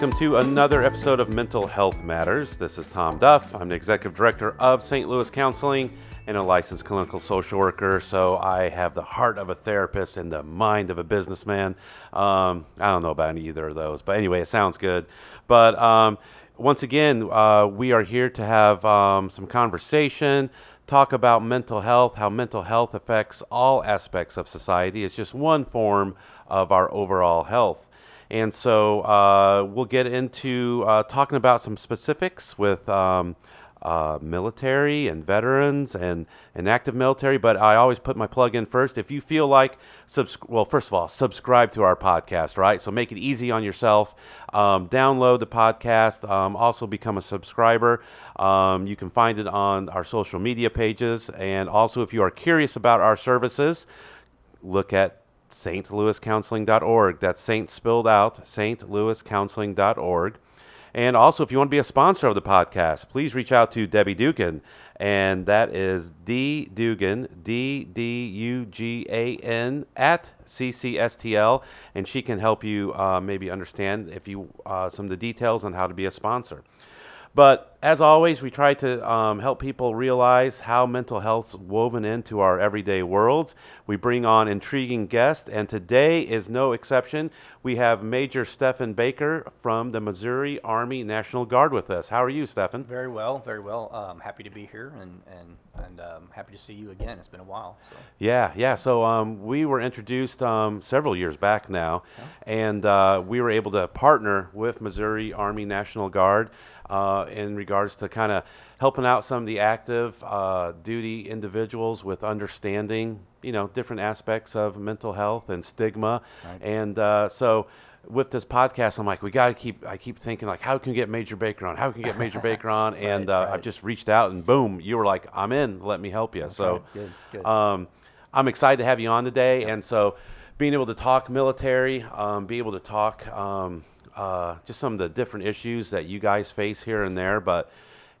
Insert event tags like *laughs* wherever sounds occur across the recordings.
welcome to another episode of Mental Health Matters. This is Tom Duff. I'm the executive director of St. Louis Counseling and a licensed clinical social worker. So I have the heart of a therapist and the mind of a businessman. Um, I don't know about either of those, but anyway, it sounds good. But um, once again, uh, we are here to have um, some conversation, talk about mental health, how mental health affects all aspects of society. It's just one form of our overall health. And so uh, we'll get into uh, talking about some specifics with um, uh, military and veterans and, and active military. But I always put my plug in first. If you feel like, subs- well, first of all, subscribe to our podcast, right? So make it easy on yourself. Um, download the podcast. Um, also become a subscriber. Um, you can find it on our social media pages. And also, if you are curious about our services, look at stlouiscounseling.org. That's Saint spilled out, stlouiscounseling.org. And also, if you want to be a sponsor of the podcast, please reach out to Debbie Dugan. And that is D Dugan, D D U G A N, at CCSTL. And she can help you uh, maybe understand if you uh, some of the details on how to be a sponsor. But as always, we try to um, help people realize how mental health's woven into our everyday worlds. We bring on intriguing guests, and today is no exception. We have Major Stephen Baker from the Missouri Army National Guard with us. How are you, Stephen? Very well, very well. Um, happy to be here, and and and um, happy to see you again. It's been a while. So. Yeah, yeah. So um, we were introduced um, several years back now, and uh, we were able to partner with Missouri Army National Guard uh, in regards to kind of helping out some of the active uh, duty individuals with understanding, you know, different aspects of mental health and stigma. Right. And uh, so with this podcast, I'm like, we got to keep. I keep thinking like, how can we get Major Baker on? How can we get Major Baker *laughs* on? And uh, right. I've just reached out, and boom, you were like, I'm in. Let me help you. so right. Good, good. Um, I'm excited to have you on today, and so being able to talk military, um, be able to talk um, uh, just some of the different issues that you guys face here and there. But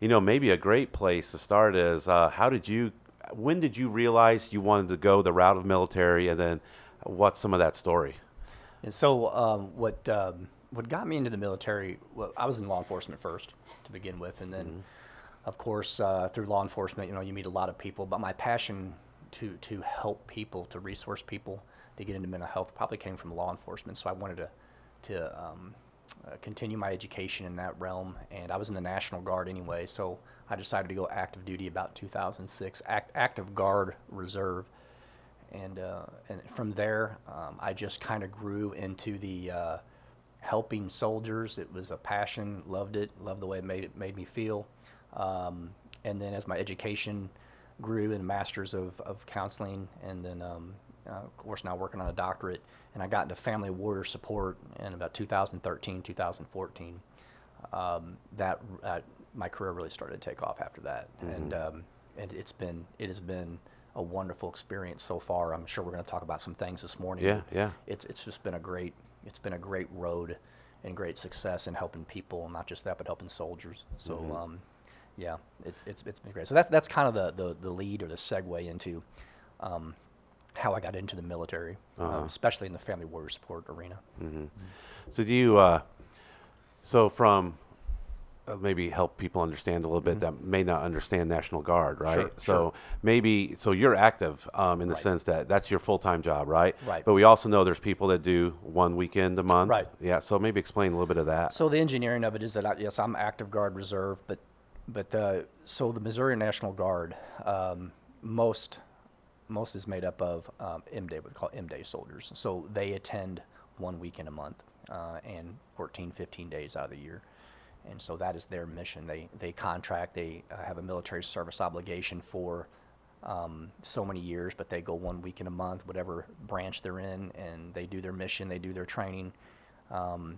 you know, maybe a great place to start is uh, how did you? When did you realize you wanted to go the route of military, and then what's some of that story? And so, um, what um, what got me into the military? Well, I was in law enforcement first to begin with, and then, Mm-hmm. of course, uh, through law enforcement, you know, you meet a lot of people. But my passion to to help people, to resource people, to get into mental health, probably came from law enforcement. So I wanted to to um, uh, continue my education in that realm, and I was in the National Guard anyway. So I decided to go active duty about 2006, act, active Guard Reserve and uh, and from there, um, I just kind of grew into the uh, helping soldiers. It was a passion, loved it, loved the way it made it made me feel. Um, and then as my education grew in masters of, of counseling, and then um, uh, of course now working on a doctorate, and I got into family warrior support in about 2013, 2014. Um, that uh, my career really started to take off after that, and um, and it's been it has been a wonderful experience so far. I'm sure we're going to talk about some things this morning. Yeah, yeah. It's it's just been a great it's been a great road and great success in helping people, not just that, but helping soldiers. So Mm-hmm. um, yeah, it's it's it's been great. So that's that's kind of the the, the lead or the segue into um, how I got into the military, uh, Uh-huh. especially in the family warrior support arena. So do you? Uh, so from uh, maybe help people understand a little bit that may not understand National Guard, right? Mm-hmm. Sure, so sure. maybe so you're active um, in the Right. sense that that's your full time job, right? Right. But we also know there's people that do one weekend a month. Right. Yeah. So maybe explain a little bit of that. So the engineering of it is that I, yes, I'm active guard reserve, but but uh, so the Missouri National Guard, um, most most is made up of um, M day, what we call M day soldiers. So they attend one week in a month uh, and 14, 15 days out of the year. And so that is their mission. They they contract. They uh, have a military service obligation for um, so many years, but they go one week in a month, whatever branch they're in, and they do their mission. They do their training. Um,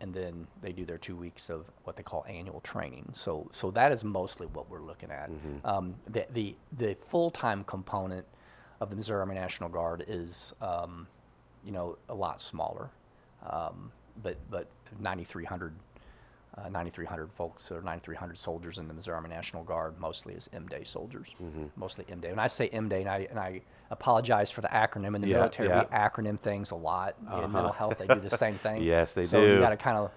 and then they do their two weeks of what they call annual training. So, so that is mostly what we're looking at. Um, the the, the full time component of the Missouri Army National Guard is, um, you know, a lot smaller, um, but but 9,300 uh, 9,300 folks or 9,300 soldiers in the Missouri Army National Guard, mostly as M-Day soldiers, Mm-hmm. mostly M-Day. When I say M-Day, and I, and I apologize for the acronym in the Yeah, military, yeah. we acronym things a lot. Uh-huh. In mental health, they do the same *laughs* thing. Yes, they so do. you got to kind of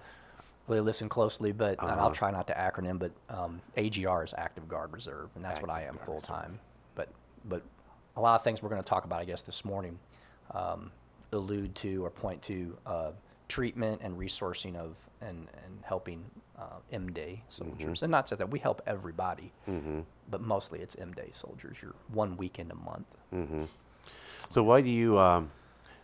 really listen closely, but Uh-huh. I'll try not to acronym, but um, AGR is Active Guard Reserve, and that's what I am full time. But but a lot of things we're going to talk about, I guess, this morning um, allude to or point to uh, treatment and resourcing of and and helping uh, M-Day soldiers, and not just that we help everybody, Mm-hmm. but mostly it's M-Day soldiers. You're one weekend a month. Mm-hmm. So why do you? Um,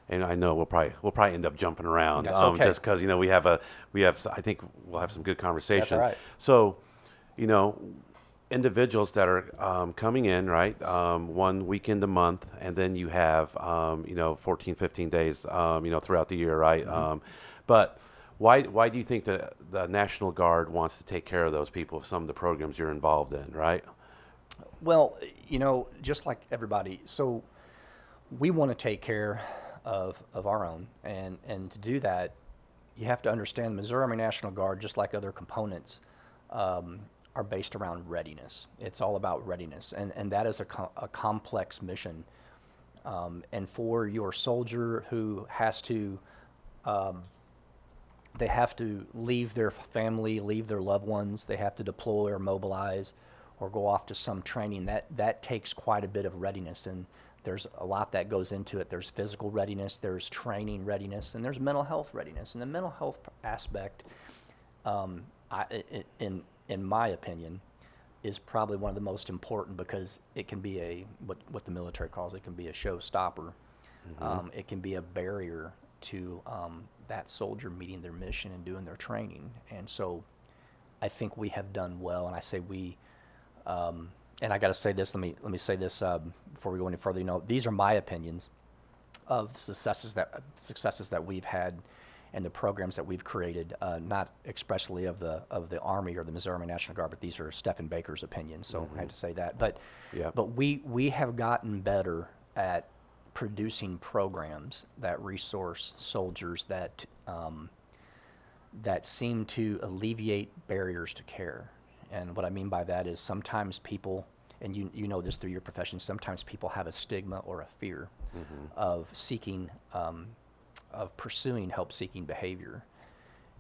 and I know we'll probably we'll probably end up jumping around, That's um, okay. just because you know we have a we have I think we'll have some good conversation. right. So, you know, individuals that are um, coming in right um, one weekend a month, and then you have um, you know 14, 15 days um, you know throughout the year, right? Mm-hmm. Um, but why why do you think the the National Guard wants to take care of those people? Of some of the programs you're involved in, right? Well, you know, just like everybody, so we want to take care of, of our own, and, and to do that, you have to understand the Missouri Army National Guard, just like other components, um, are based around readiness. It's all about readiness, and, and that is a, a complex mission. Um, and for your soldier who has to, um, they have to leave their family, leave their loved ones, they have to deploy or mobilize or go off to some training. That that takes quite a bit of readiness and there's a lot that goes into it. There's physical readiness, there's training readiness, and there's mental health readiness. And the mental health aspect, um, i- in in my opinion, is probably one of the most important because it can be a what what the military calls it can be a showstopper. Um, it can be a barrier to um, that soldier meeting their mission and doing their training. And so, I think we have done well. And I say we, um, and I got to say this. Let me let me say this um, before we go any further. You know, these are my opinions of successes that successes that we've had and the programs that we've created, uh, not expressly of the of the Army or the Missouri National Guard, but these are Stephen Baker's opinions. So I had to say that. But Yeah. but we we have gotten better at producing programs that resource soldiers that um, that seem to alleviate barriers to care. And what I mean by that is sometimes people, and you, you know this through your profession, sometimes people have a stigma or a fear of seeking, um, of pursuing help seeking behavior.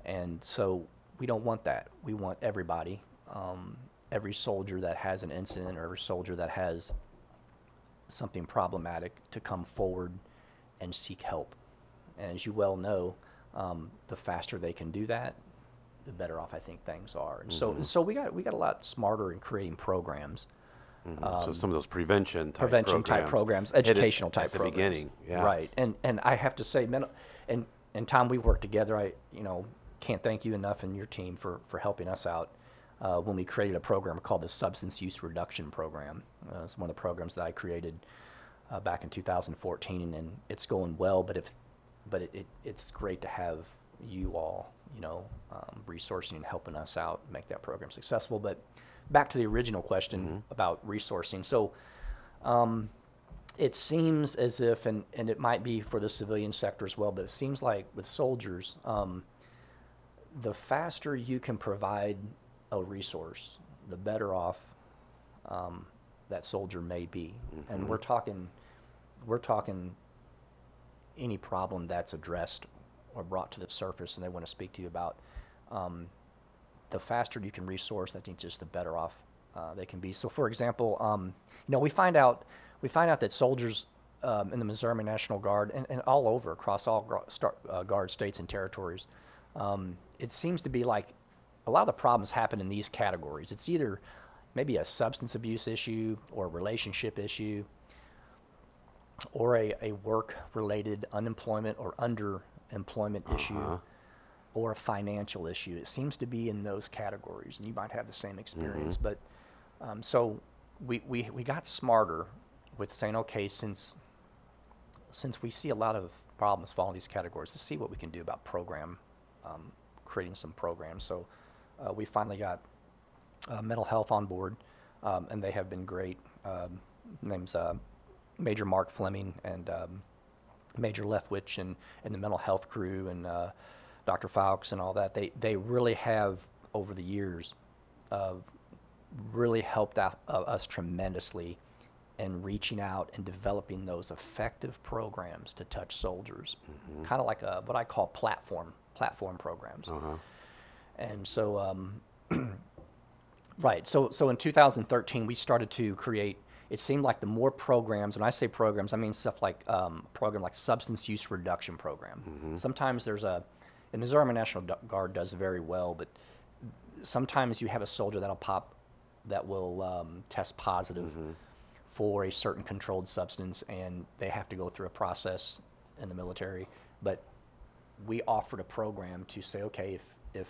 And so we don't want that. We want everybody, um, every soldier that has an incident or every soldier that has something problematic to come forward and seek help. And as you well know, um, the faster they can do that, the better off I think things are. And so, so we got we got a lot smarter in creating programs, so some of those prevention type Um, prevention type programs, educational type at the programs. beginning. Yeah. Right. And and I have to say, and and Tom, we worked together. I you know can't thank you enough and your team for for helping us out. Uh, when we created a program called the Substance Use Reduction Program, uh, it's one of the programs that I created uh, back in 2014, and it's going well. But if, but it, it, it's great to have you all, you know, um, resourcing and helping us out make that program successful. But back to the original question about resourcing. So, um, it seems as if, and, and it might be for the civilian sector as well, but it seems like with soldiers, um, the faster you can provide a resource, the better off um, that soldier may be. And we're talking, we're talking any problem that's addressed or brought to the surface, and they want to speak to you about. Um, the faster you can resource, I think just the better off uh, they can be. So, for example, um, you know, we find out we find out that soldiers um, in the Missouri National Guard and, and all over across all uh, guard states and territories, um, it seems to be like a lot of the problems happen in these categories. It's either maybe a substance abuse issue or a relationship issue or a, a work related unemployment or underemployment issue Uh-huh. Or a financial issue. It seems to be in those categories, and you might have the same experience. But um, so we, we, we got smarter with saying, okay, since since we see a lot of problems fall in these categories, let's see what we can do about program, um, creating some programs. So uh, we finally got uh, mental health on board, um, and they have been great. Um, name's uh, Major Mark Fleming and um, Major Leftwich and, and the mental health crew and uh, Dr. Fawkes and all that. They they really have over the years uh, really helped out, uh, us tremendously in reaching out and developing those effective programs to touch soldiers, kind of like a, what I call platform platform programs. Uh-huh. And so, um, *clears throat* right. So, so in 2013, we started to create. It seemed like the more programs, when I say programs, I mean stuff like um, program like substance use reduction program. Sometimes there's a, the Missouri Army National Guard does very well, but sometimes you have a soldier that'll pop, that will um, test positive for a certain controlled substance, and they have to go through a process in the military. But we offered a program to say, okay, if if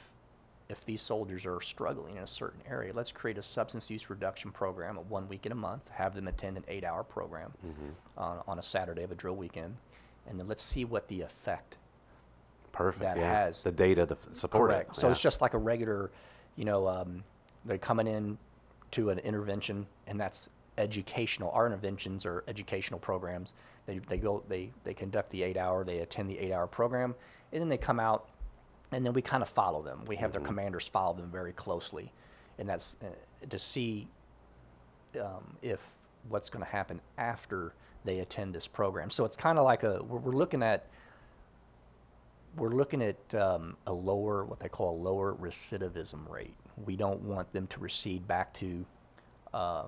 if these soldiers are struggling in a certain area, let's create a substance use reduction program, a one week in a month, have them attend an eight-hour program on, on a Saturday of a drill weekend, and then let's see what the effect Perfect. that yeah. has- the data to support Correct. it. So it's just like a regular, you know, um, they're coming in to an intervention, and that's educational. Our interventions are educational programs. They, they go, they, they conduct the eight hour, they attend the eight hour program, and then they come out, and then we kind of follow them. We have their commanders follow them very closely, and that's uh, to see um, if what's going to happen after they attend this program. So it's kind of like a we're, we're looking at we're looking at um, a lower, what they call a lower recidivism rate. We don't want them to recede back to uh,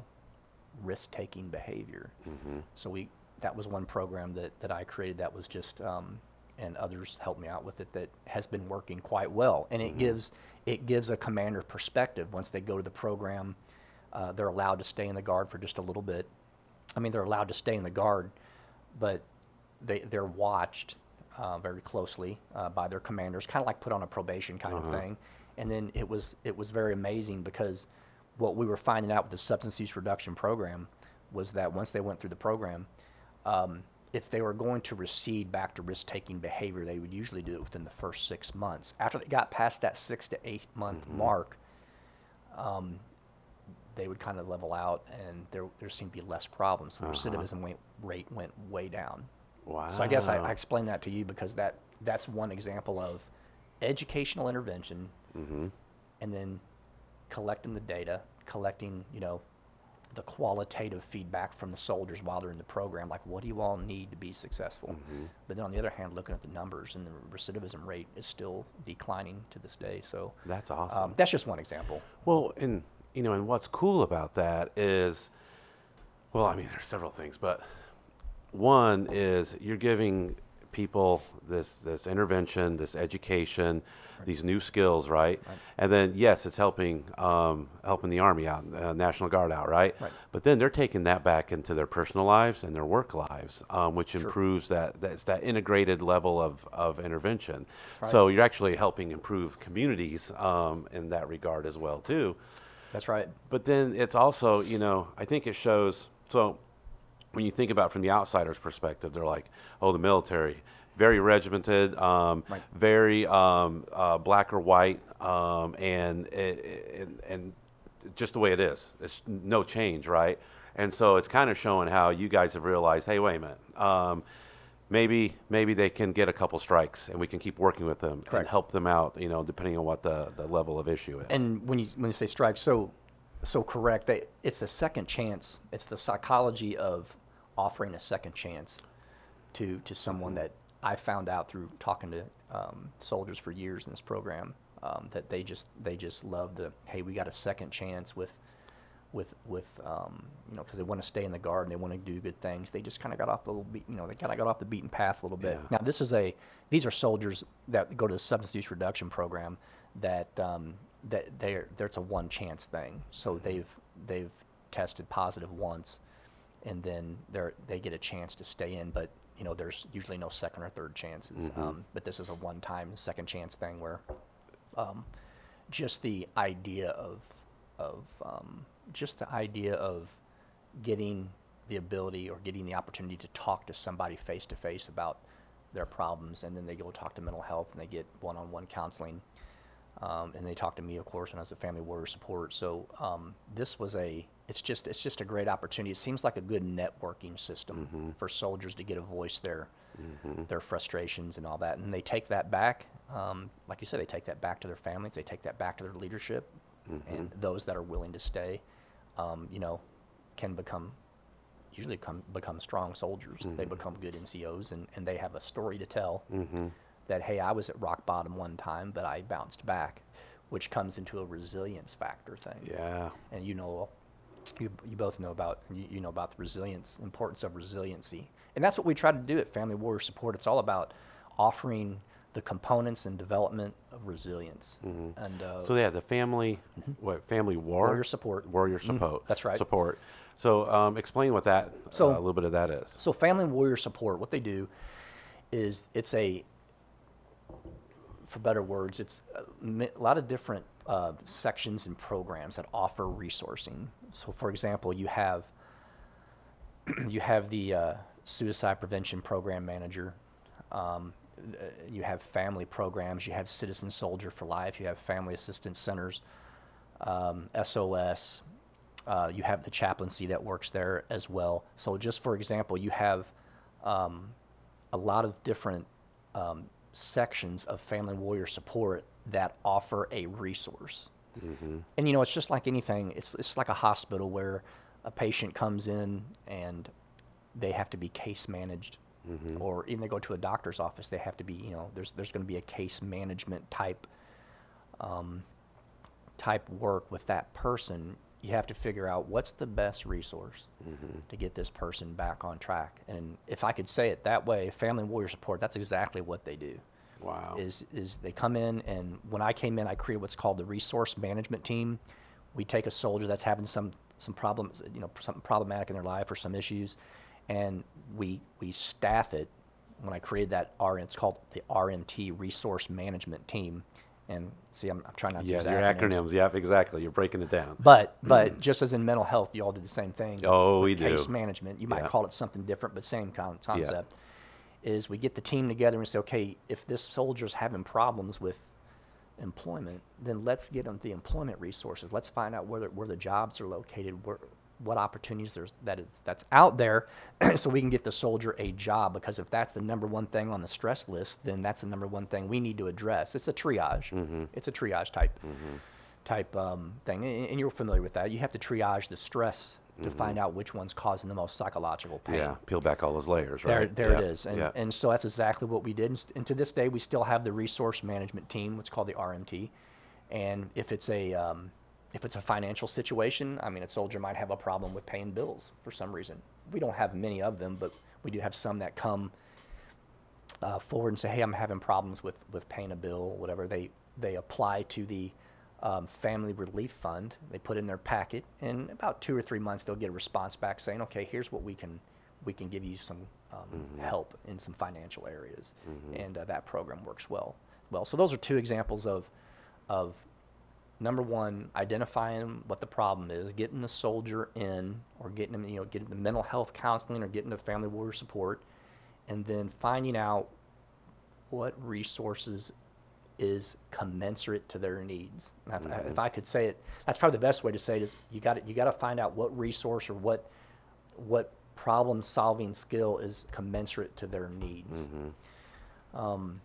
risk-taking behavior. Mm-hmm. So we that was one program that, that I created that was just um, and others helped me out with it that has been working quite well. And it gives it gives a commander perspective once they go to the program. Uh, they're allowed to stay in the guard for just a little bit. I mean, they're allowed to stay in the guard, but they they're watched uh, very closely uh, by their commanders, kind of like put on a probation kind Uh-huh. of thing. And then it was it was very amazing because what we were finding out with the substance use reduction program was that once they went through the program, um, if they were going to recede back to risk-taking behavior, they would usually do it within the first six months. After they got past that six to eight month mark, um, they would kind of level out, and there there seemed to be less problems. So the Uh-huh. recidivism went, rate went way down. Wow. So I guess I, I explained that to you because that that's one example of educational intervention, Mm-hmm. and then collecting the data, collecting you know the qualitative feedback from the soldiers while they're in the program, like what do you all need to be successful? Mm-hmm. But then on the other hand, looking at the numbers and the recidivism rate is still declining to this day. So That's awesome. um, that's just one example. Well, and you know, and what's cool about that is, well, I mean, there's several things, but one is you're giving people this this intervention, this education, these new skills, right? Right. And then yes, it's helping um, helping the army out, uh, National Guard out, right? Right. But then they're taking that back into their personal lives and their work lives, um, which improves that that's that integrated level of, of intervention. Right. So you're actually helping improve communities um, in that regard as well too. That's right. But then it's also, you know, I think it shows. So when you think about it from the outsider's perspective, they're like, oh, the military, very regimented, um, Right. very um, uh, black or white, um, and, and and just the way it is. It's no change, right? And so it's kind of showing how you guys have realized, hey, wait a minute. Um, Maybe, maybe they can get a couple strikes, and we can keep working with them and help them out. You know, depending on what the, the level of issue is. And when you when you say strikes, so so correct. They, it's the second chance. It's the psychology of offering a second chance to to someone Mm-hmm. that I found out through talking to um, soldiers for years in this program um, that they just they just love the hey we got a second chance with with with um, you know because they want to stay in the guard and they want to do good things. They just kind of got off the little beat, you know they kind of got off the beaten path a little bit. Yeah. Now this is a these are soldiers that go to the substance use reduction program that um, that they're there's a one chance thing. So they've they've tested positive once, and then they're they get a chance to stay in. But you know there's usually no second or third chances. Um, but this is a one time second chance thing where um, just the idea of of um, just the idea of getting the ability or getting the opportunity to talk to somebody face to face about their problems, and then they go talk to mental health and they get one-on-one counseling, um, and they talk to me, of course, when I was a family warrior support. So um, this was a it's just it's just a great opportunity. It seems like a good networking system for soldiers to get a voice there their frustrations and all that, and they take that back. Um, like you said, they take that back to their families. They take that back to their leadership, and those that are willing to stay, um, you know, can become usually come, become strong soldiers. They become good NCOs, and, and they have a story to tell Mm-hmm. that hey, I was at rock bottom one time, but I bounced back, which comes into a resilience factor thing. Yeah. And you know, you, you both know about you, you know about the resilience importance of resiliency, and that's what we try to do at Family Warrior Support. It's all about offering the components and development of resilience. And uh, So yeah, the family, what family war? Warrior support. Warrior Mhm, support. that's right. Support. So um, explain what that. So- uh, a little bit of that is. So Family Warrior Support, what they do is it's a, for better words, it's a, a lot of different uh, sections and programs that offer resourcing. So for example, you have *clears throat* you have the uh, suicide prevention program manager. Um, you have family programs. You have Citizen Soldier for Life. You have family assistance centers, um, SOS. Uh, you have the chaplaincy that works there as well. So, just for example, you have um, a lot of different um, sections of family warrior support that offer a resource. Mm-hmm. And you know, it's just like anything. It's it's like a hospital where a patient comes in and they have to be case managed, mm-hmm. or even they go to a doctor's office. They have to be, you know, there's there's going to be a case management type um, type work with that person. You have to figure out what's the best resource mm-hmm. to get this person back on track. And if I could say it that way, family warrior support, that's exactly what they do Wow. is is they come in and when I came in, I created what's called the resource management team. We take a soldier that's having some some problems, you know, something problematic in their life or some issues, and we we staff it. When I created that RN, it's called the RMT Resource Management Team. And see, I'm, I'm trying not to yeah, use your acronyms. acronyms. Yep, exactly. You're breaking it down. But but *clears throat* just as in mental health, you all do the same thing. Oh, we Case do. management. You might Yeah. call it something different, but same con- concept. Is we get the team together and say, okay, if this soldier's having problems with employment, then let's get them the employment resources. Let's find out where the, where the jobs are located, where what opportunities there's that is that's out there, *clears throat* so we can get the soldier a job. Because if that's the number one thing on the stress list, then that's the number one thing we need to address. It's a triage. Mm-hmm. It's a triage type type um, thing, and, and you're familiar with that. You have to triage the stress to find out which one's causing the most psychological pain. Mm-hmm. Yeah, peel back all those layers, right? there yeah. it is, and yeah. and so that's exactly what we did. And, and to this day, we still have the resource management team, what's called the RMT. And if it's a um, if it's a financial situation, I mean, a soldier might have a problem with paying bills for some reason. We don't have many of them, but we do have some that come uh, forward and say, "Hey, I'm having problems with with paying a bill, whatever." They they apply to the um, Family Relief Fund. They put in their packet, and about two or three months, they'll get a response back saying, "Okay, here's what we can we can give you some um, help in some financial areas," and uh, that program works well. Well, so those are two examples of of number one, identifying what the problem is, getting the soldier in, or getting them, you know, getting the mental health counseling, or getting the family warrior support, and then finding out what resources is commensurate to their needs. If, if I could say it, that's probably the best way to say it is you got it you got to find out what resource or what what problem solving skill is commensurate to their needs. Um,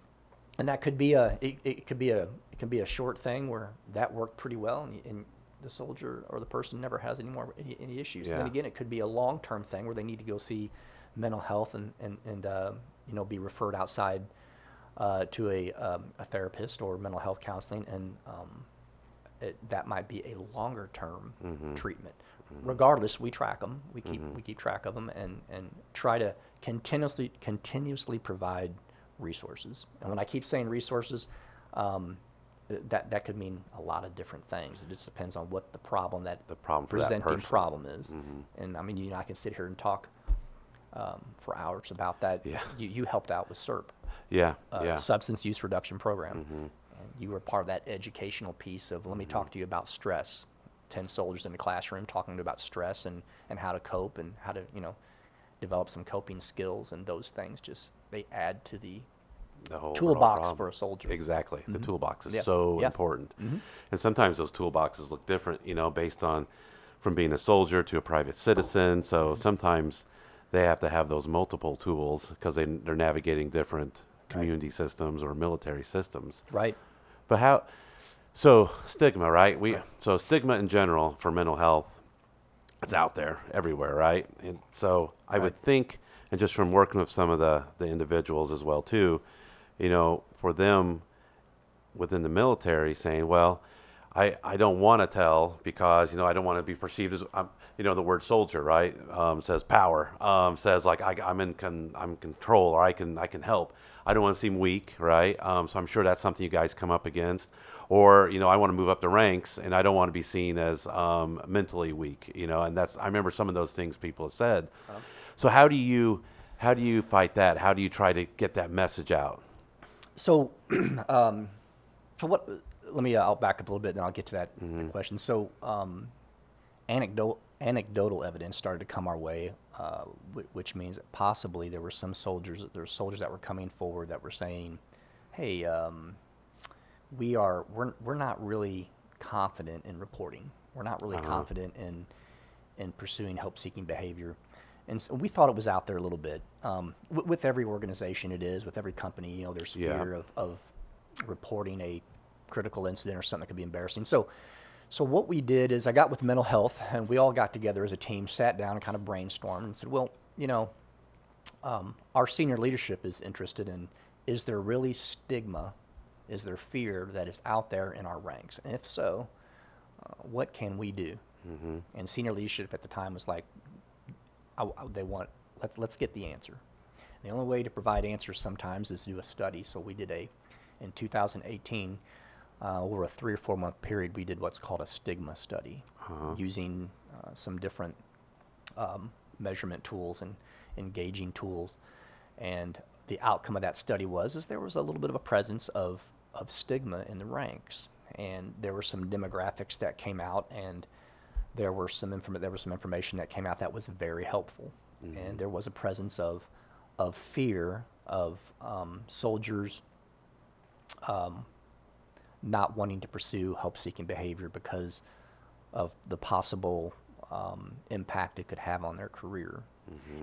and that could be a it, it could be a it can be a short thing where that worked pretty well and, and the soldier or the person never has any more any, any issues. Then again, it could be a long term thing where they need to go see mental health and and and uh, you know be referred outside uh, to a um, a therapist or mental health counseling and um, it, that might be a longer term treatment. Regardless, we track them. We keep we keep track of them and and try to continuously continuously provide resources. And when I keep saying resources, um, that that could mean a lot of different things. It just depends on what the problem that The problem that presenting person. problem is. And I mean, you and I can sit here and talk um, for hours about that. Yeah. You you helped out with SURP Yeah, uh, yeah. substance use reduction program. And you were part of that educational piece of let me talk to you about stress. Ten soldiers in the classroom talking about stress and, and how to cope and how to you know develop some coping skills and those things just they add to the the whole toolbox for a soldier. Exactly. The toolbox is so important. Mhm. And sometimes those toolboxes look different, you know, based on from being a soldier to a private citizen. So sometimes they have to have those multiple tools because they, they're navigating different community systems or military systems. Right. But how? So stigma, right? We so stigma in general for mental health, it's out there everywhere, right? And so I would think, and just from working with some of the the individuals as well too, you know, for them within the military saying, well, I, I don't want to tell because you know I don't want to be perceived as I'm, you know the word soldier right um, says power um, says like I, I'm in con, I'm in control or I can I can help I don't want to seem weak right um, so I'm sure that's something you guys come up against or you know I want to move up the ranks and I don't want to be seen as um, mentally weak you know and that's I remember some of those things people have said so how do you how do you fight that how do you try to get that message out So, *clears throat* um, so what? Let me. Uh, I'll back up a little bit, then I'll get to that Mm-hmm. question. So, um, anecdotal evidence started to come our way, uh, which means that possibly there were some soldiers. There were soldiers that were coming forward that were saying, "Hey, um, we are we're we're not really confident in reporting. We're not really Uh-huh. confident in in pursuing help-seeking behavior." And so we thought it was out there a little bit. Um, w- with every organization, it is. With every company, you know, there's Yeah. fear of, of reporting a critical incident or something that could be embarrassing. So, so what we did is I got with mental health, and we all got together as a team, sat down, and kind of brainstormed, and said, well, you know, um, our senior leadership is interested in is there really stigma, is there fear that is out there in our ranks, and if so, uh, what can we do? mm-hmm. And senior leadership at the time was like, I, I- they want let's let's get the answer. The only way to provide answers sometimes is to do a study. So we did a, in 2018, uh, over a three or four month period, we did what's called a stigma study, Uh-huh. using uh, some different um, measurement tools and engaging tools. And the outcome of that study was is there was a little bit of a presence of of stigma in the ranks, and there were some demographics that came out, and there were some inform- there was some information that came out that was very helpful, and there was a presence of of fear of um, soldiers um, not wanting to pursue help-seeking behavior because of the possible um, impact it could have on their career.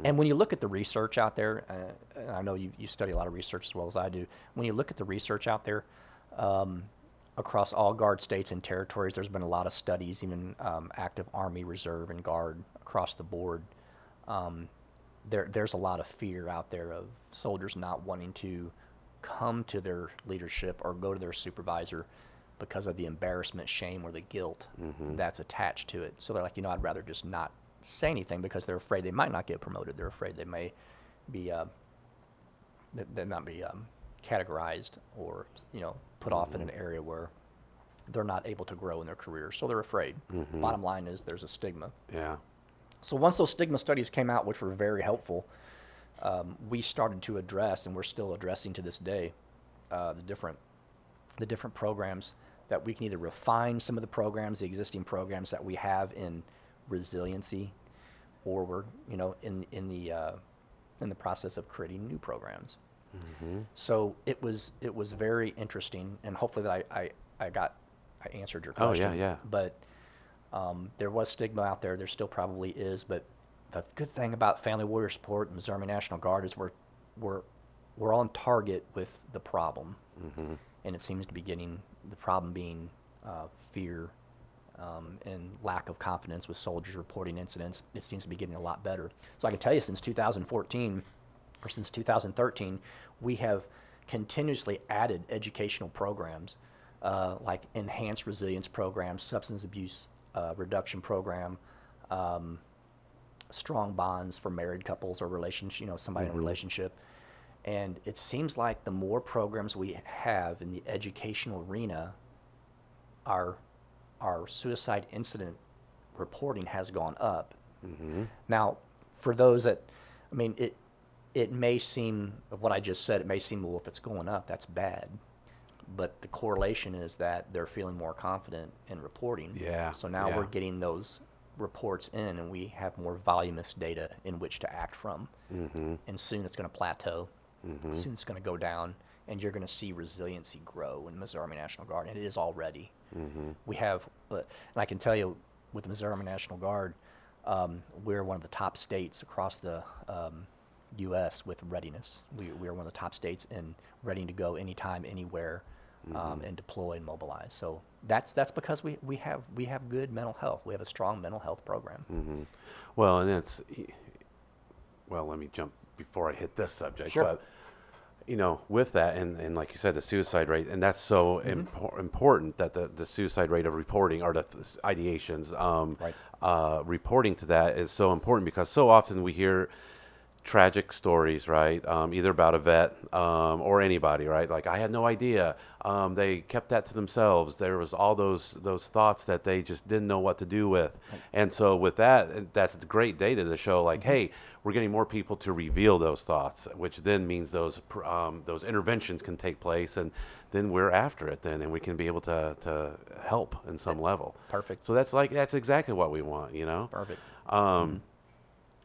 And when you look at the research out there, uh, and I know you, you study a lot of research as well as I do. When you look at the research out there, um, across all Guard states and territories, there's been a lot of studies, even um, active Army, Reserve, and Guard across the board. Um, there, there's a lot of fear out there of soldiers not wanting to come to their leadership or go to their supervisor because of the embarrassment, shame, or the guilt that's attached to it. So they're like, you know, I'd rather just not say anything because they're afraid they might not get promoted. They're afraid they may be, uh, they, they not be um, categorized or, you know, put off in an area where they're not able to grow in their career. So they're afraid. Bottom line is there's a stigma. yeah So once those stigma studies came out, which were very helpful, um, we started to address, and we're still addressing to this day, uh, the different the different programs that we can either refine some of the programs, the existing programs that we have in resiliency, or we're you know in in the uh, in the process of creating new programs. So it was it was very interesting, and hopefully that I I, I got I answered your question. Oh, yeah, yeah. But um, there was stigma out there. There still probably is. But the good thing about Family Warrior Support and Missouri Army National Guard is we're we're we're on target with the problem, mm-hmm. and it seems to be getting the problem being uh, fear um, and lack of confidence with soldiers reporting incidents. It seems to be getting a lot better. So I can tell you, since 2014 or since 2013, we have continuously added educational programs uh, like enhanced resilience programs, substance abuse uh, reduction program, um, strong bonds for married couples or relationship, you know, somebody in a relationship. And it seems like the more programs we have in the educational arena, our our suicide incident reporting has gone up. Mm-hmm. Now, for those that, I mean, it it may seem what I just said. It may seem well, if it's going up, that's bad. But the correlation is that they're feeling more confident in reporting. Yeah, So now yeah. we're getting those reports in, and we have more voluminous data in which to act from. Mm-hmm. And soon it's going to plateau. Mhm. Soon it's going to go down, and you're going to see resiliency grow in the Missouri Army National Guard, and it is already Mm-hmm. we have, uh, and I can tell you with the Missouri Army National Guard, um, we're one of the top states across the um, U.S. with readiness. We, we are one of the top states in ready to go anytime, anywhere, um, and deploy and mobilize. So that's that's because we, we have we have good mental health. We have a strong mental health program. hmm Well, and it's well. Let me jump before I hit this subject. Sure. But you know, with that, and, and like you said, the suicide rate, and that's so Mm-hmm. impor- important that the, the suicide rate of reporting or the th- ideations, um, Right. uh, reporting to that is so important because so often we hear tragic stories, right? Um, either about a vet um, or anybody, right? Like I had no idea. Um, they kept that to themselves. There was all those those thoughts that they just didn't know what to do with. And so with that, that's great data to show, like, hey, we're getting more people to reveal those thoughts, which then means those um, those interventions can take place, and then we're after it, then, and we can be able to to help in some level. Perfect. So that's like that's exactly what we want, you know. Perfect. Um,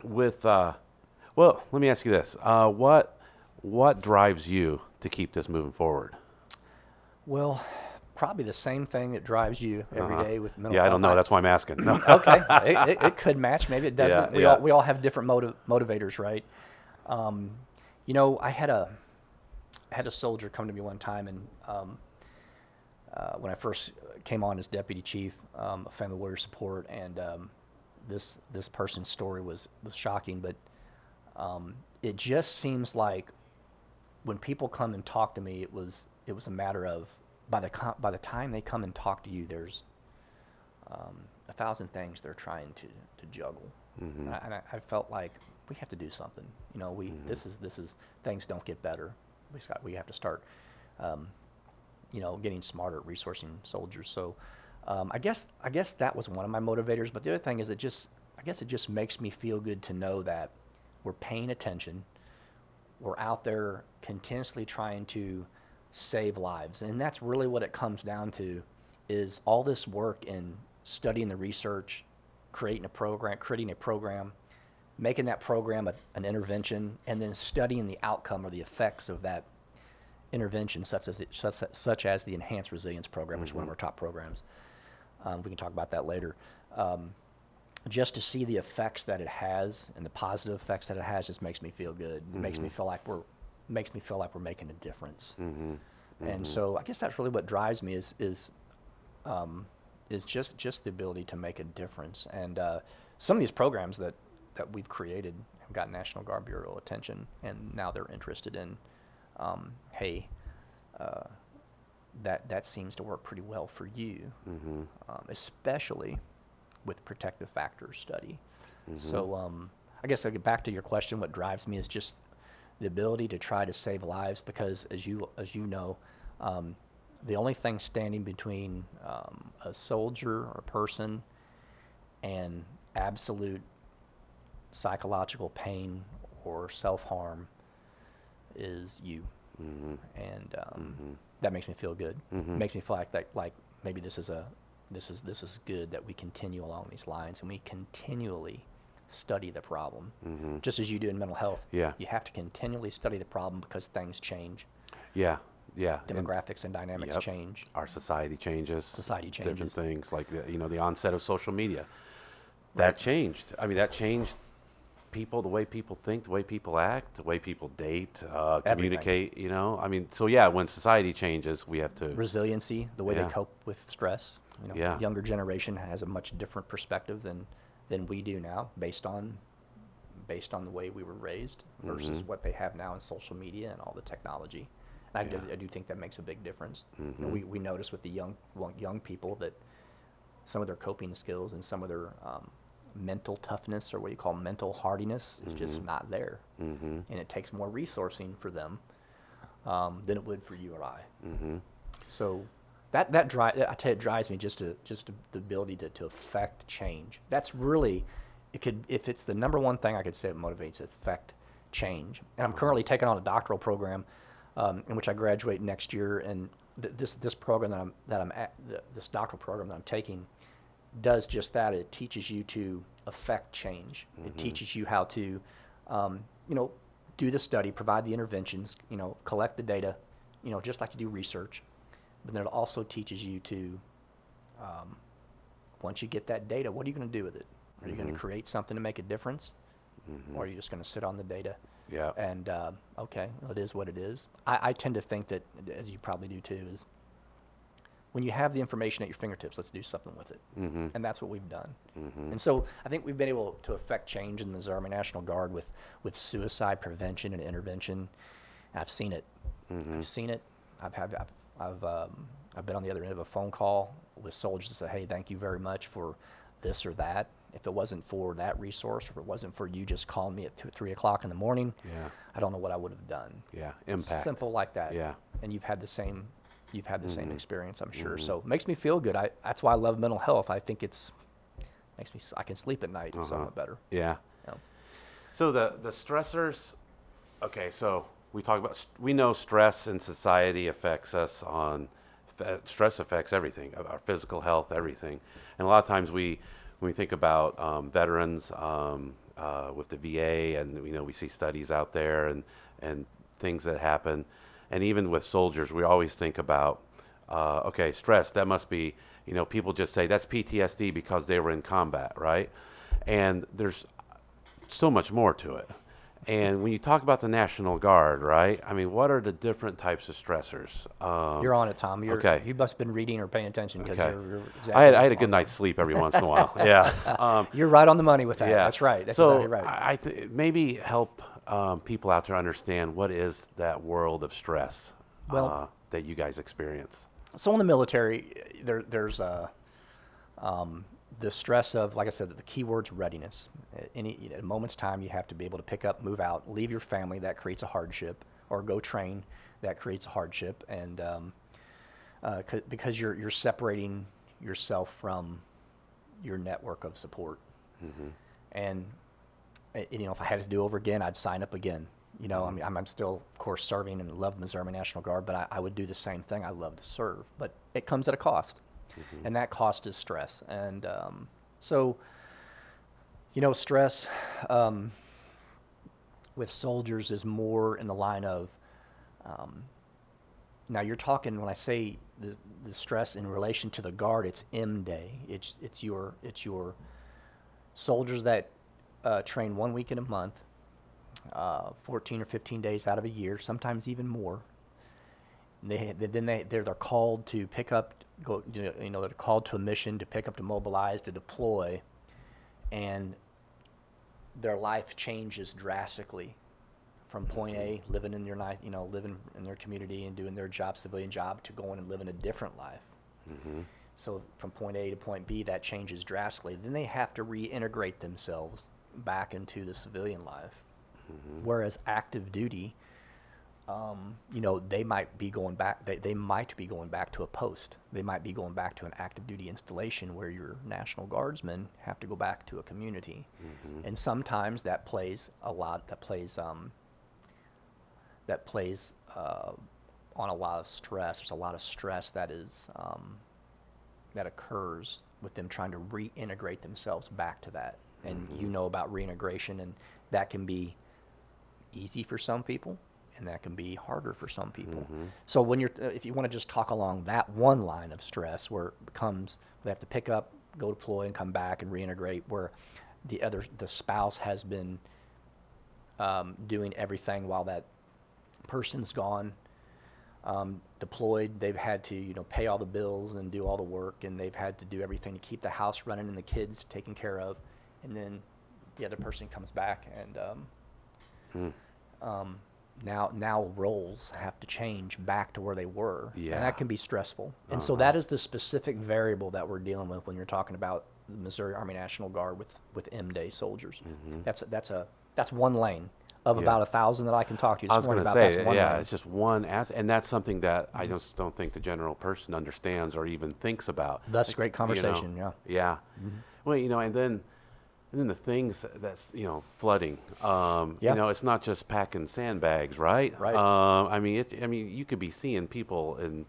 with uh, well, let me ask you this: uh, what what drives you to keep this moving forward? Well, probably the same thing that drives you every day Uh-huh. with mental Yeah, I don't know. That's why I'm asking. No. *laughs* *laughs* okay, it, it, it could match. Maybe it doesn't. Yeah, we yeah. all we all have different motiv- motivators, right? Um, you know, I had a I had a soldier come to me one time, and um, uh, when I first came on as deputy chief um, of Family Warrior Support, and um, this this person's story was was shocking, but um, it just seems like when people come and talk to me, it was it was a matter of by the by the time they come and talk to you, there's um, a thousand things they're trying to, to juggle, Mm-hmm. and, I, and I, I felt like we have to do something. You know, we this is this is things don't get better. We got we have to start, um, you know, getting smarter at resourcing soldiers. So, um, I guess I guess that was one of my motivators. But the other thing is, it just I guess it just makes me feel good to know that we're paying attention. We're out there continuously trying to save lives, and that's really what it comes down to. Is all this work in studying the research, creating a program, creating a program, making that program a, an intervention, and then studying the outcome or the effects of that intervention, such as the, such, such as the Enhanced Resilience Program, which is one of our top programs. Um, we can talk about that later. Um, just to see the effects that it has and the positive effects that it has just makes me feel good. It makes me feel like we're makes me feel like we're making a difference. Mm-hmm. And so I guess that's really what drives me is is um, is just just the ability to make a difference. And uh, some of these programs that that we've created have got National Guard Bureau attention, and now they're interested in, um, hey, uh, that that seems to work pretty well for you, Mm-hmm. um, especially with protective factors study. So um, I guess I'll get back to your question. What drives me is just the ability to try to save lives because, as you as you know, um, the only thing standing between um, a soldier or a person and absolute psychological pain or self harm is you, Mm-hmm. and um, that makes me feel good. Mhm. Makes me feel like that like maybe this is a this is this is good that we continue along these lines and we continually study the problem Mm-hmm. just as you do in mental health. Yeah. You have to continually study the problem because things change, Yeah. Yeah. demographics and dynamics Yep. change. Our society changes. Society changes. Different things like the, you know the onset of social media. That changed. I mean, that changed people, the way people think, the way people act, the way people date, uh, communicate. You know, I mean, so yeah, when society changes, we have to. Resiliency, the way Yeah. they cope with stress. You know, Yeah. younger generation has a much different perspective than than we do now, based on based on the way we were raised versus Mhm. what they have now in social media and all the technology. And I, do, I do think that makes a big difference. You know, Mhm. we, we notice with the young young people that some of their coping skills and some of their um, mental toughness or what you call mental hardiness is just Mhm. not there, Mm-hmm. and it takes more resourcing for them um, than it would for you or I. Mm-hmm. So that that drive I tell you, it drives me just to just to, the ability to, to affect change. That's really it could if it's the number one thing I could say it motivates affect change. And I'm currently taking on a doctoral program um, in which I graduate next year, and th- this this program that I'm that I'm at the, this doctoral program that I'm taking does just that. It teaches you to affect change. It teaches you how to, um, you know, do the study, provide the interventions, you know, collect the data, you know, just like you do research. But then it also teaches you to, um, once you get that data, what are you going to do with it? Are you going to create something to make a difference, or are you just going to sit on the data? Yeah. And uh, okay, well, it is what it is. I, I tend to think that, as you probably do too, is when you have the information at your fingertips, let's do something with it. Mm-hmm. And that's what we've done. And so I think we've been able to affect change in the Missouri National Guard with, with suicide prevention and intervention. I've seen it. I've seen it. I've had I've I've, um, I've been on the other end of a phone call with soldiers that say, "Hey, thank you very much for this or that." If it wasn't for that resource, or if it wasn't for you just calling me at two, three o'clock in the morning, Yeah. I don't know what I would have done. Yeah. Impact. Simple like that. Yeah. And you've had the same, you've had the same Mhm. experience, I'm sure. Mhm. So it makes me feel good. I that's why I love mental health. I think it's makes me I can sleep at night Uh-huh. somewhat better. Yeah. Yeah. So the the stressors. Okay, so we talk about we know stress in society affects us on stress affects everything our physical health, everything, and a lot of times we when we think about um, veterans um, uh, with the VA, and you know we see studies out there and and things that happen, and even with soldiers, we always think about uh, okay, stress. That must be you know people just say that's PTSD because they were in combat, right? And there's so much more to it. And when you talk about the National Guard, right? I mean, what are the different types of stressors? Um, You're on it, Tom. You're, okay. You must have been reading or paying attention because okay. you're, you're exactly I had, I had a good night's sleep every once in a while. *laughs* Yeah. Um, You're right on the money with that. yeah. That's right. That's so exactly right. I, th- maybe help um, people out there understand what is that world of stress Well- uh, that you guys experience. so in the military, there, there's uh, um, the stress of, like I said, the key word's readiness. At any at a moment's time, you have to be able to pick up, move out, leave your family. That creates a hardship, or go train. That creates a hardship, and um, uh, 'cause- because you're you're separating yourself from your network of support. And uh, you know, if I had to do over again, I'd sign up again. You know, I mean, I'm, I'm still, of course, serving and love Missouri National Guard, but I, I would do the same thing. I love to serve, but it comes at a cost, and that cost is stress. And um, so, you know, stress um, with soldiers is more in the line of. Um, now you're talking when I say the, the stress in relation to the guard, it's M day. It's it's your it's your soldiers that uh, train one week in a month, uh, 14 or 15 days out of a year, sometimes even more. They, they then they they're, they're called to pick up go you know, they're called to a mission to pick up to mobilize to deploy, and their life changes drastically from point A, living in your you know, living in their community and doing their job, civilian job, to going and living a different life. Mm-hmm. So from point A to point B, that changes drastically. Then they have to reintegrate themselves back into the civilian life. Mm-hmm. Whereas active duty, um, you know, they might be going back. They, they might be going back to a post. They might be going back to an active duty installation where your National Guardsmen have to go back to a community, and sometimes that plays a lot. That plays um, that plays uh, on a lot of stress. There's a lot of stress that is um, that occurs with them trying to reintegrate themselves back to that. And you know about reintegration, and that can be easy for some people, and that can be harder for some people. So when you're, uh, if you want to just talk along that one line of stress, where it becomes they have to pick up, go deploy, and come back and reintegrate, where the other the spouse has been um, doing everything while that person's gone um, deployed. They've had to, you know, pay all the bills and do all the work, and they've had to do everything to keep the house running and the kids taken care of. And then the other person comes back, and um, um, now now roles have to change back to where they were, Yeah. and that can be stressful. And so that uh-huh. is the specific variable that we're dealing with when you're talking about the Missouri Army National Guard with with M Day soldiers. Mm-hmm. That's a, that's a that's one lane of Yeah. about a thousand that I can talk to you. I this was morning going to about. say, That's yeah, lane. it's just one as, and that's something that I mm-hmm. just don't think the general person understands or even thinks about. that's Like, great you know, conversation, yeah. Yeah. Mm-hmm. Well, you know, and then, and then the things that's you know flooding. Um, Yeah. You know, it's not just packing sandbags, right? Right. Um, I mean, it, I mean, you could be seeing people and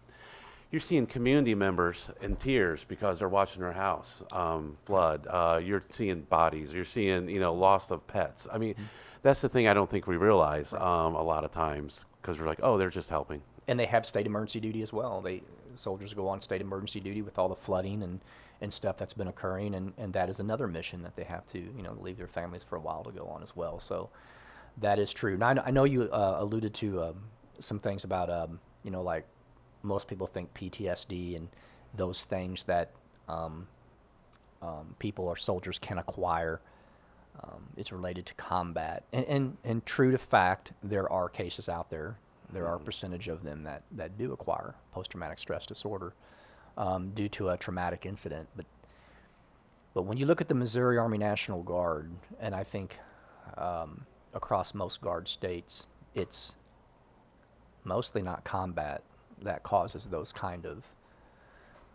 you're seeing community members in tears because they're watching their house um, flood. Uh, you're seeing bodies. You're seeing you know loss of pets. I mean, Mm-hmm. that's the thing I don't think we realize um, a lot of times because we're like, oh, they're just helping. and they have state emergency duty as well. They soldiers go on state emergency duty with all the flooding and, and stuff that's been occurring, and, and that is another mission that they have to you know leave their families for a while to go on as well. So that is true. Now I know, I know you uh, alluded to um, some things about um, you know like most people think PTSD and those things that um, um, people or soldiers can acquire. Um, it's related to combat, and, and and true to fact, there are cases out there. There are a percentage of them that that do acquire post-traumatic stress disorder um, due to a traumatic incident. But but when you look at the Missouri Army National Guard, and I think um, across most guard states, it's mostly not combat that causes those kind of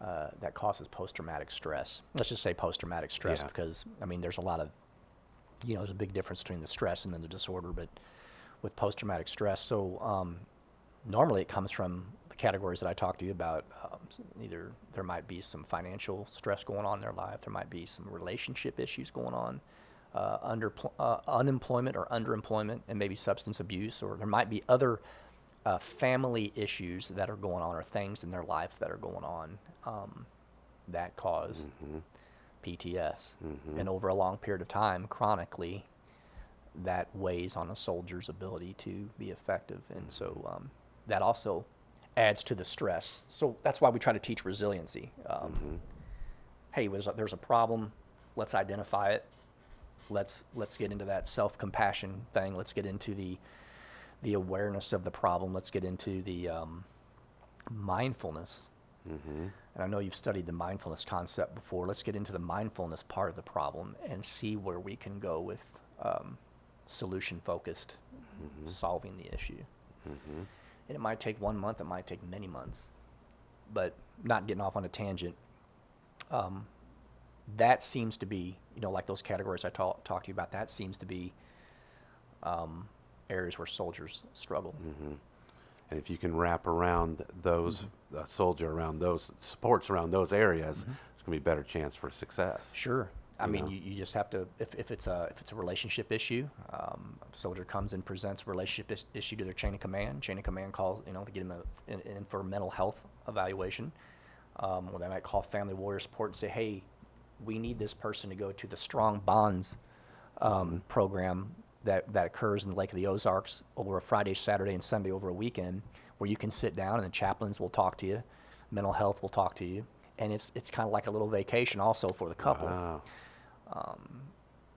uh, that causes post-traumatic stress. Let's just say post-traumatic stress Yeah. because I mean there's a lot of you know there's a big difference between the stress and then the disorder, but with post-traumatic stress, so um, normally it comes from categories that I talked to you about. Um, either there might be some financial stress going on in their life, there might be some relationship issues going on, uh, under uh, unemployment or underemployment, and maybe substance abuse, or there might be other uh, family issues that are going on, or things in their life that are going on um, that cause PTS. And over a long period of time, chronically, that weighs on a soldier's ability to be effective. And so um, that also adds to the stress. So that's why we try to teach resiliency. Um, Hey, there's a, there's a problem. Let's identify it. Let's let's get into that self-compassion thing. Let's get into the the awareness of the problem. Let's get into the um, mindfulness. And I know you've studied the mindfulness concept before. Let's get into the mindfulness part of the problem and see where we can go with um, solution focused solving the issue. And it might take one month, it might take many months. But not getting off on a tangent, um, that seems to be, you know, like those categories I talk, talked to you about, that seems to be um, areas where soldiers struggle. And if you can wrap around th- those a soldier around those supports around those areas, there's gonna be a better chance for success. Sure. I You mean, you, you just have to if, if it's a if it's a relationship issue, um, a soldier comes and presents a relationship is, issue to their chain of command. Chain of command calls, you know, to get him a, in, in for a mental health evaluation. Um, or they might call family warrior support and say, hey, we need this person to go to the Strong Bonds um, program that, that occurs in the Lake of the Ozarks over a Friday, Saturday, and Sunday over a weekend, where you can sit down and the chaplains will talk to you, mental health will talk to you, and it's it's kind of like a little vacation also for the couple. Wow.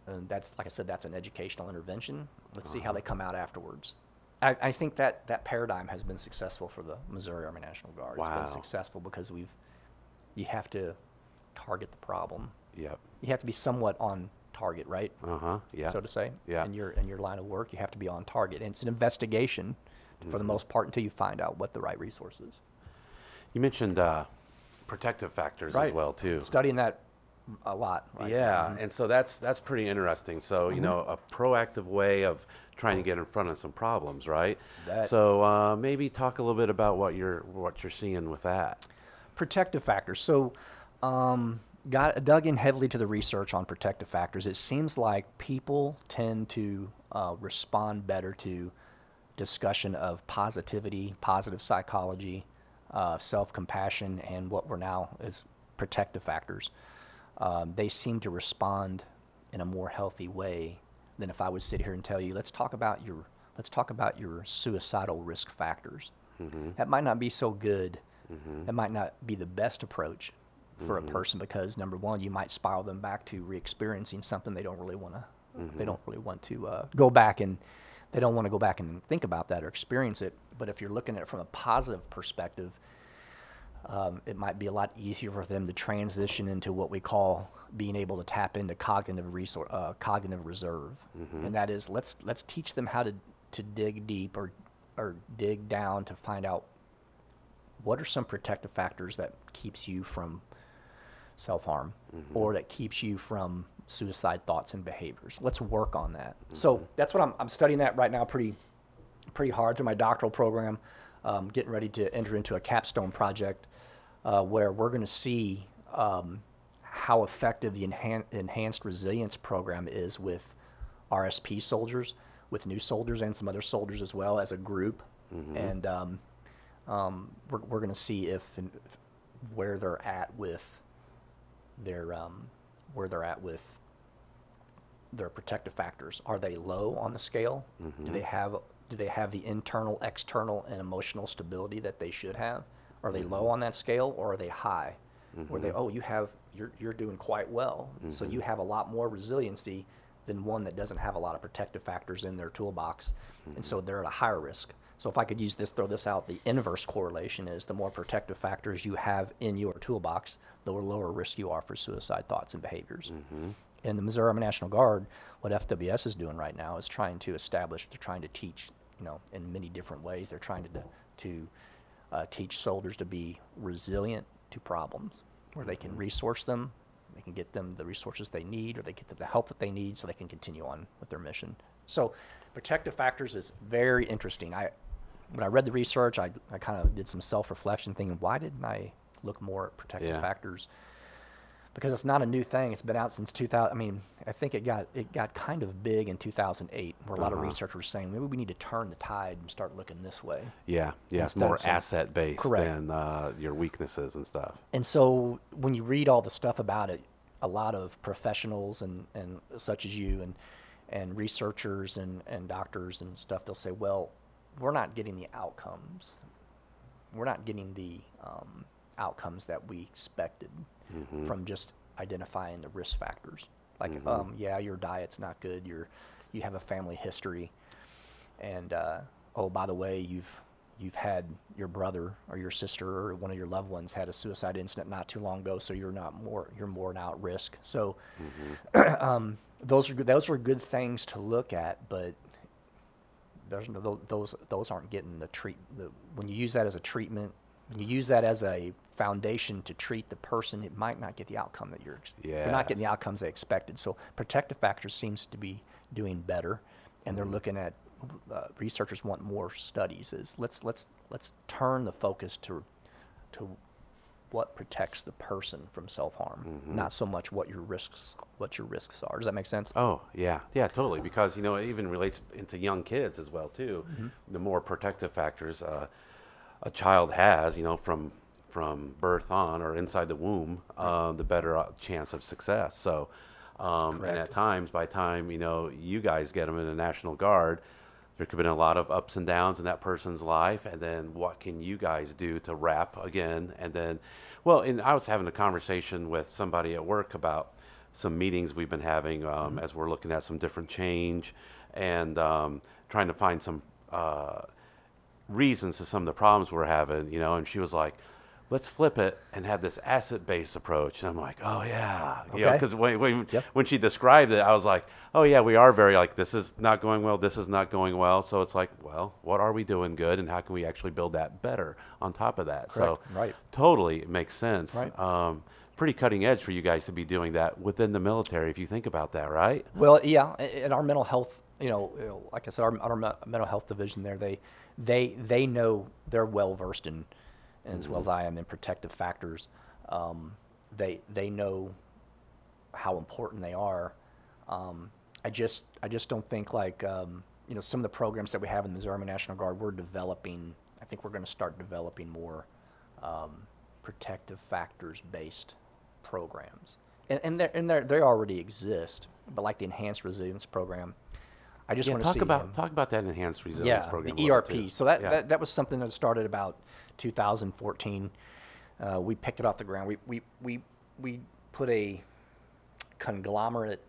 And that's, like I said, that's an educational intervention. Let's see how they come out afterwards. I, I think that that paradigm has been successful for the Missouri Army National Guard. It's Wow. been successful because we've, you have to target the problem. Yep. You have to be somewhat on target, right? Uh huh. Yeah. So to say. Yeah. In your in your line of work, you have to be on target, and it's an investigation for Mm-hmm. the most part until you find out what the right resource is. You mentioned uh, protective factors as well too. Studying that a lot. Right? Yeah, and so that's that's pretty interesting. So Mm-hmm. you know, a proactive way of trying to get in front of some problems, right? That- so uh, maybe talk a little bit about what you're what you're seeing with that. protective factors. So, um, got dug in heavily to the research on protective factors. It seems like people tend to uh, respond better to discussion of positivity, positive psychology, uh, self-compassion, and what we're now is protective factors. Um, they seem to respond in a more healthy way than if I would sit here and tell you, let's talk about your let's talk about your suicidal risk factors. That might not be so good. That might not be the best approach for a person because number one, you might spiral them back to re-experiencing something they don't really want to. They don't really want to uh, go back and they don't want to go back and think about that or experience it. But if you're looking at it from a positive perspective, um, it might be a lot easier for them to transition into what we call being able to tap into cognitive resource, uh, cognitive reserve, and that is let's let's teach them how to to dig deep or or dig down to find out what are some protective factors that keeps you from self harm or that keeps you from suicide thoughts and behaviors. Let's work on that. So that's what I'm, I'm studying that right now pretty pretty hard through my doctoral program, um, getting ready to enter into a capstone project uh, where we're going to see um, how effective the enhan- enhanced resilience program is with RSP soldiers, with new soldiers, and some other soldiers as well as a group. And um, um, we're, we're going to see if and where they're at with their um, where they're at with their protective factors. Are they low on the scale? Do they have do they have the internal, external, and emotional stability that they should have? Are they low on that scale, or are they high? Where they mm-hmm. oh you have you're you're doing quite well, so you mm-hmm. have a lot more resiliency than one that doesn't have a lot of protective factors in their toolbox, and so mm-hmm. they're at a higher risk. So if I could use this, throw this out, the inverse correlation is the more protective factors you have in your toolbox, the lower risk you are for suicide thoughts and behaviors. In the Missouri Army National Guard, what FWS is doing right now is trying to establish, they're trying to teach, you know, in many different ways. They're trying to to uh, teach soldiers to be resilient to problems, where they can resource them, they can get them the resources they need, or they get them the help that they need, so they can continue on with their mission. So, protective factors is very interesting. I when I read the research, I, I kind of did some self reflection, thinking, why didn't I look more at protective Yeah. factors? Because it's not a new thing. It's been out since 2000. I mean, I think it got it got kind of big in 2008, where a lot of Uh-huh. researchers were saying maybe we need to turn the tide and start looking this way. Yeah, yeah, it's more asset based Correct. than uh, your weaknesses and stuff. And so when you read all the stuff about it, a lot of professionals and, and such as you and and researchers and, and doctors and stuff, they'll say, well, we're not getting the outcomes. We're not getting the um, outcomes that we expected Mm-hmm. from just identifying the risk factors. Like, um, yeah, your diet's not good. You're, you have a family history, and uh, oh, by the way, you've you've had your brother or your sister or one of your loved ones had a suicide incident not too long ago, so you're not more you're more now at risk. So *clears throat* um, those are good, those are good things to look at, but there's no, those those aren't getting the treat. The, when you use that as a treatment, when you use that as a foundation to treat the person, it might not get the outcome that you're. ex- They're not getting the outcomes they expected. So protective factors seems to be doing better, and Mm-hmm. they're looking at. Uh, researchers want more studies. Is let's let's let's turn the focus to to what protects the person from self harm, Mm-hmm. not so much what your risks what your risks are. Does that make sense? Oh yeah, yeah, totally. Because you know it even relates into young kids as well too. Mm-hmm. The more protective factors uh, a child has, you know, from from birth on or inside the womb, uh, the better uh, chance of success. So, um, and at times, by time you know you guys get them in the National Guard, there could have been a lot of ups and downs in that person's life, and then what can you guys do to wrap again? And then, well, and I was having a conversation with somebody at work about some meetings we've been having um, as we're looking at some different change and um, trying to find some uh, reasons to some of the problems we're having, you know. And she was like, "Let's flip it and have this asset-based approach." And I'm like, "Oh yeah," you know, Okay. because when when, Yep. when she described it, I was like, "Oh yeah, we are very like this is not going well, this is not going well." So it's like, well, what are we doing good, and how can we actually build that better on top of that? So Right. totally, it makes sense. Right. Um, pretty cutting edge for you guys to be doing that within the military, if you think about that, right? Well, yeah, and our mental health, you know, like I said, our, our mental health division there, they, they, they know they're well versed in, and as well as I am in protective factors. Um, they, they know how important they are. Um, I just, I just don't think like, um, you know, some of the programs that we have in the Missouri National Guard, we're developing. I think we're going to start developing more um, protective factors based programs, and and they and they already exist. But like the Enhanced Resilience Program, I just Yeah, want to talk about um, talk about that enhanced resilience yeah, program. the ERP. too. So that, Yeah. that that was something that started about 2014. Uh, we picked it off the ground. We we we we put a conglomerate,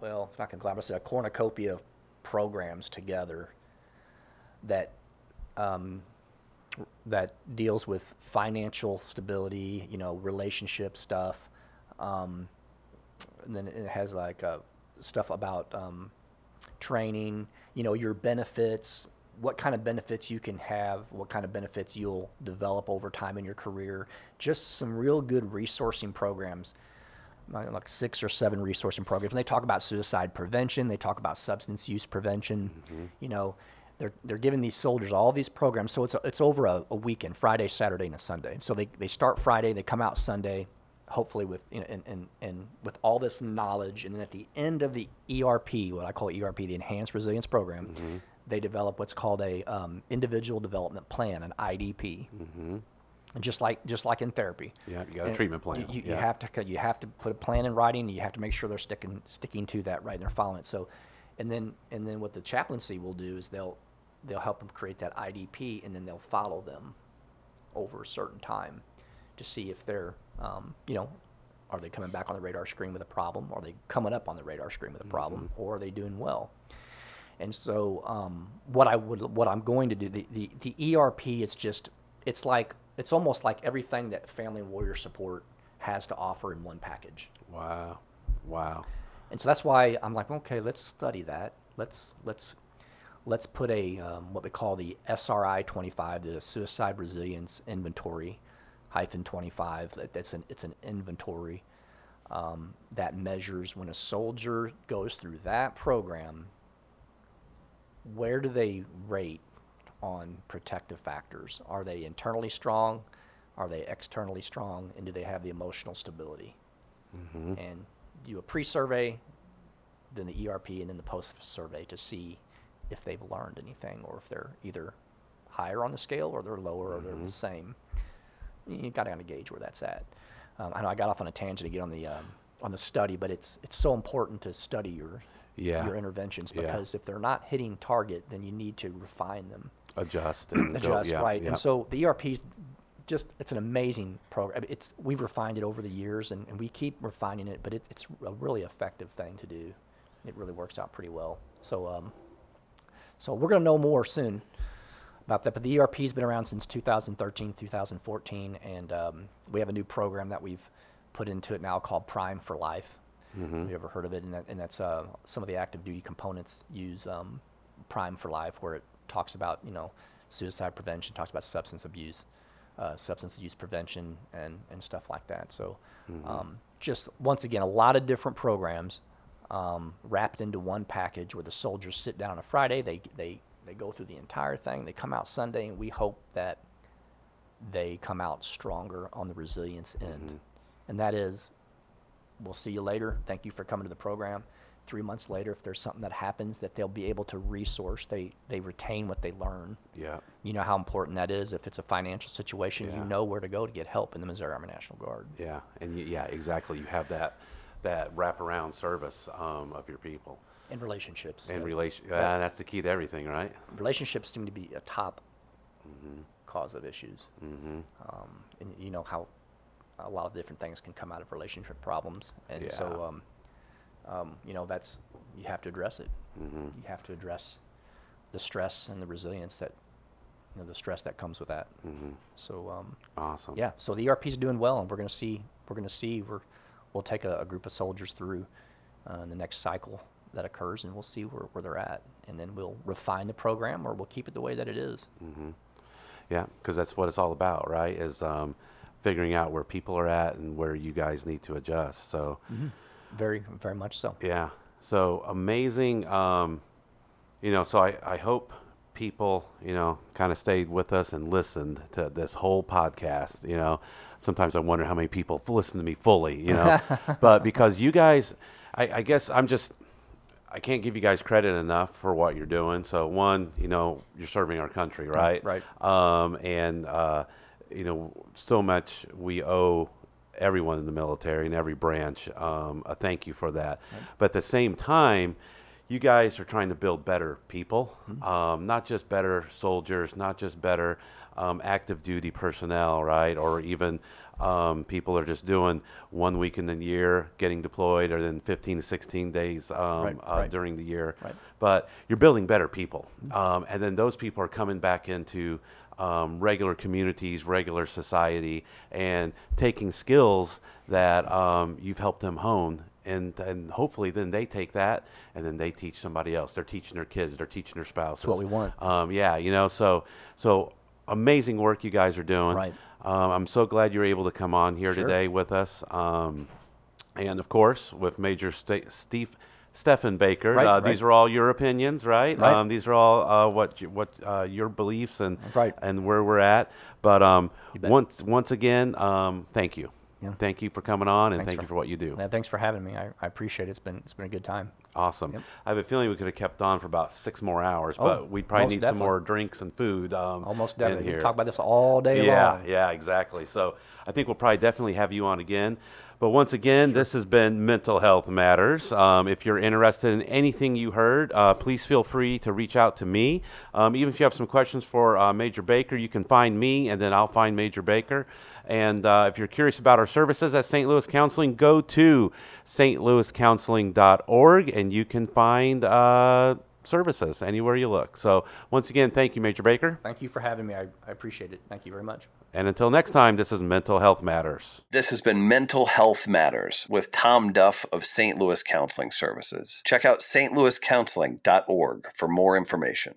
well, not conglomerate, a cornucopia of programs together that um, that deals with financial stability, you know, relationship stuff. Um, and then it has like uh, stuff about um, training, you know, your benefits, what kind of benefits you can have, what kind of benefits you'll develop over time in your career. Just some real good resourcing programs, like six or seven resourcing programs. And they talk about suicide prevention, they talk about substance use prevention. Mm-hmm. You know, they're they're giving these soldiers all these programs. So it's it's over a, a weekend, Friday, Saturday, and a Sunday. So they, they start Friday, they come out Sunday, hopefully with you know, and, and, and with all this knowledge, and then at the end of the ERP, what I call ERP, the Enhanced Resilience Program, they develop what's called a um, individual development plan, an IDP. Mm-hmm. And just like just like in therapy. Yeah, you got a treatment plan. You, you, yeah. you have to you have to put a plan in writing. And you have to make sure they're sticking sticking to that right. And they're following it. So, and then and then what the chaplaincy will do is they'll they'll help them create that IDP, and then they'll follow them over a certain time to see if they're um, you know are they coming back on the radar screen with a problem? Are they coming up on the radar screen with a problem? Mm-hmm. Or are they doing well? And so, um, what I would, what I'm going to do, the, the, the ERP, is just, it's like, it's almost like everything that Family Warrior Support has to offer in one package. Wow. Wow. And so that's why I'm like, okay, let's study that. Let's let's let's put a um, what we call the SRI 25, the Suicide Resilience Inventory, hyphen 25. That- That's an it's an inventory um, that measures when a soldier goes through that program. Where do they rate on protective factors? Are they internally strong? Are they externally strong? And do they have the emotional stability? and do a pre-survey, then the ERP, and then the post-survey to see if they've learned anything or if they're either higher on the scale or they're lower or they're the same. You got to kind of gauge where that's at. Um, I know I got off on a tangent to get on the um, on the study, but it's it's so important to study your Yeah. your interventions Yeah. because if they're not hitting target, then you need to refine them Adjust *clears throat* and go- adjust yeah, right yeah. and so the erp's just it's an amazing program it's we've refined it over the years and, and we keep refining it but it, it's a really effective thing to do it really works out pretty well so um so we're going to know more soon about that but the erp's been around since 2013 2014 and um, we have a new program that we've put into it now called prime for life. Mm-hmm. have you ever heard of it? And, that, and that's uh, some of the active duty components use um, prime for life where it talks about you know suicide prevention talks about substance abuse uh, substance use prevention and, and stuff like that. So um, just once again a lot of different programs um, wrapped into one package where the soldiers sit down on a friday they, they, they go through the entire thing they come out sunday and we hope that they come out stronger on the resilience end and that is we'll see you later. Thank you for coming to the program. Three months later, if there's something that happens, that they'll be able to resource. They they retain what they learn. yeah. You know how important that is. If it's a financial situation, Yeah. you know where to go to get help in the Missouri Army National Guard. Yeah, and y- yeah, exactly. You have that that wraparound service um, of your people And relationships. and Uh, relation. Yeah, that's the key to everything, right? relationships seem to be a top cause of issues. Mm-hmm. Um, and you know how a lot of different things can come out of relationship problems, and so um, um, you know that's you have to address it. Mm-hmm. You have to address the stress and the resilience that you know the stress that comes with that. Mm-hmm. So um, Awesome. yeah, so the ERP is doing well, and we're going to see we're going to see we're we'll take a, a group of soldiers through uh, in the next cycle that occurs, and we'll see where, where they're at, and then we'll refine the program or we'll keep it the way that it is. Mm-hmm. Yeah, because that's what it's all about, right? Is um, figuring out where people are at and where you guys need to adjust. So. Very very much so. Yeah. So amazing. Um, you know, so I, I hope people, you know, kind of stayed with us and listened to this whole podcast. You know, sometimes I wonder how many people listen to me fully, you know, *laughs* but because you guys, I, I guess I'm just, I can't give you guys credit enough for what you're doing. So one, you know, you're serving our country, right? right. Um, and uh, you know, so much we owe everyone in the military and every branch um, a thank you for that. But at the same time, you guys are trying to build better people, um, not just better soldiers, not just better um, active duty personnel, right? Or even um, people are just doing one week in the year, getting deployed, or then 15 to 16 days um, Right, uh, right. during the year. Right. But you're building better people, um, and then those people are coming back into um, regular communities, regular society, and taking skills that um, you've helped them hone. And, and hopefully then they take that and then they teach somebody else. They're teaching their kids. They're teaching their spouses. what we want. Um, yeah, you know, so so amazing work you guys are doing. Right. Um, I'm so glad you're able to come on here Sure. today with us. Um, and of course, with Major Sta- Steve Stephen Baker, Right, uh, right. these are all your opinions, right? Right. Um, these are all uh, what you, what uh, your beliefs and Right. and where we're at. But um, once once again, um, thank you. Yeah. Thank you for coming on, and Thanks thank for- you for what you do. Yeah, thanks for having me. I, I appreciate it. It's been it's been a good time. Awesome. Yep. I have a feeling we could have kept on for about six more hours, Oh, but we'd probably need some more drinks and food. Um, Almost in definitely. We here. can talk about this all day yeah, long. yeah, exactly. So I think we'll probably definitely have you on again. But once again, this has been Mental Health Matters. Um, if you're interested in anything you heard, uh, please feel free to reach out to me. Um, even if you have some questions for uh, Major Baker, you can find me, and then I'll find Major Baker. And uh, if you're curious about our services at St. Louis Counseling, go to stlouiscounseling.org, and you can find uh, services anywhere you look. So once again, thank you, Major Baker. Thank you for having me. I, I appreciate it. Thank you very much. And until next time, this is Mental Health Matters. This has been Mental Health Matters with Tom Duff of St. Louis Counseling Services. Check out stlouiscounseling.org for more information.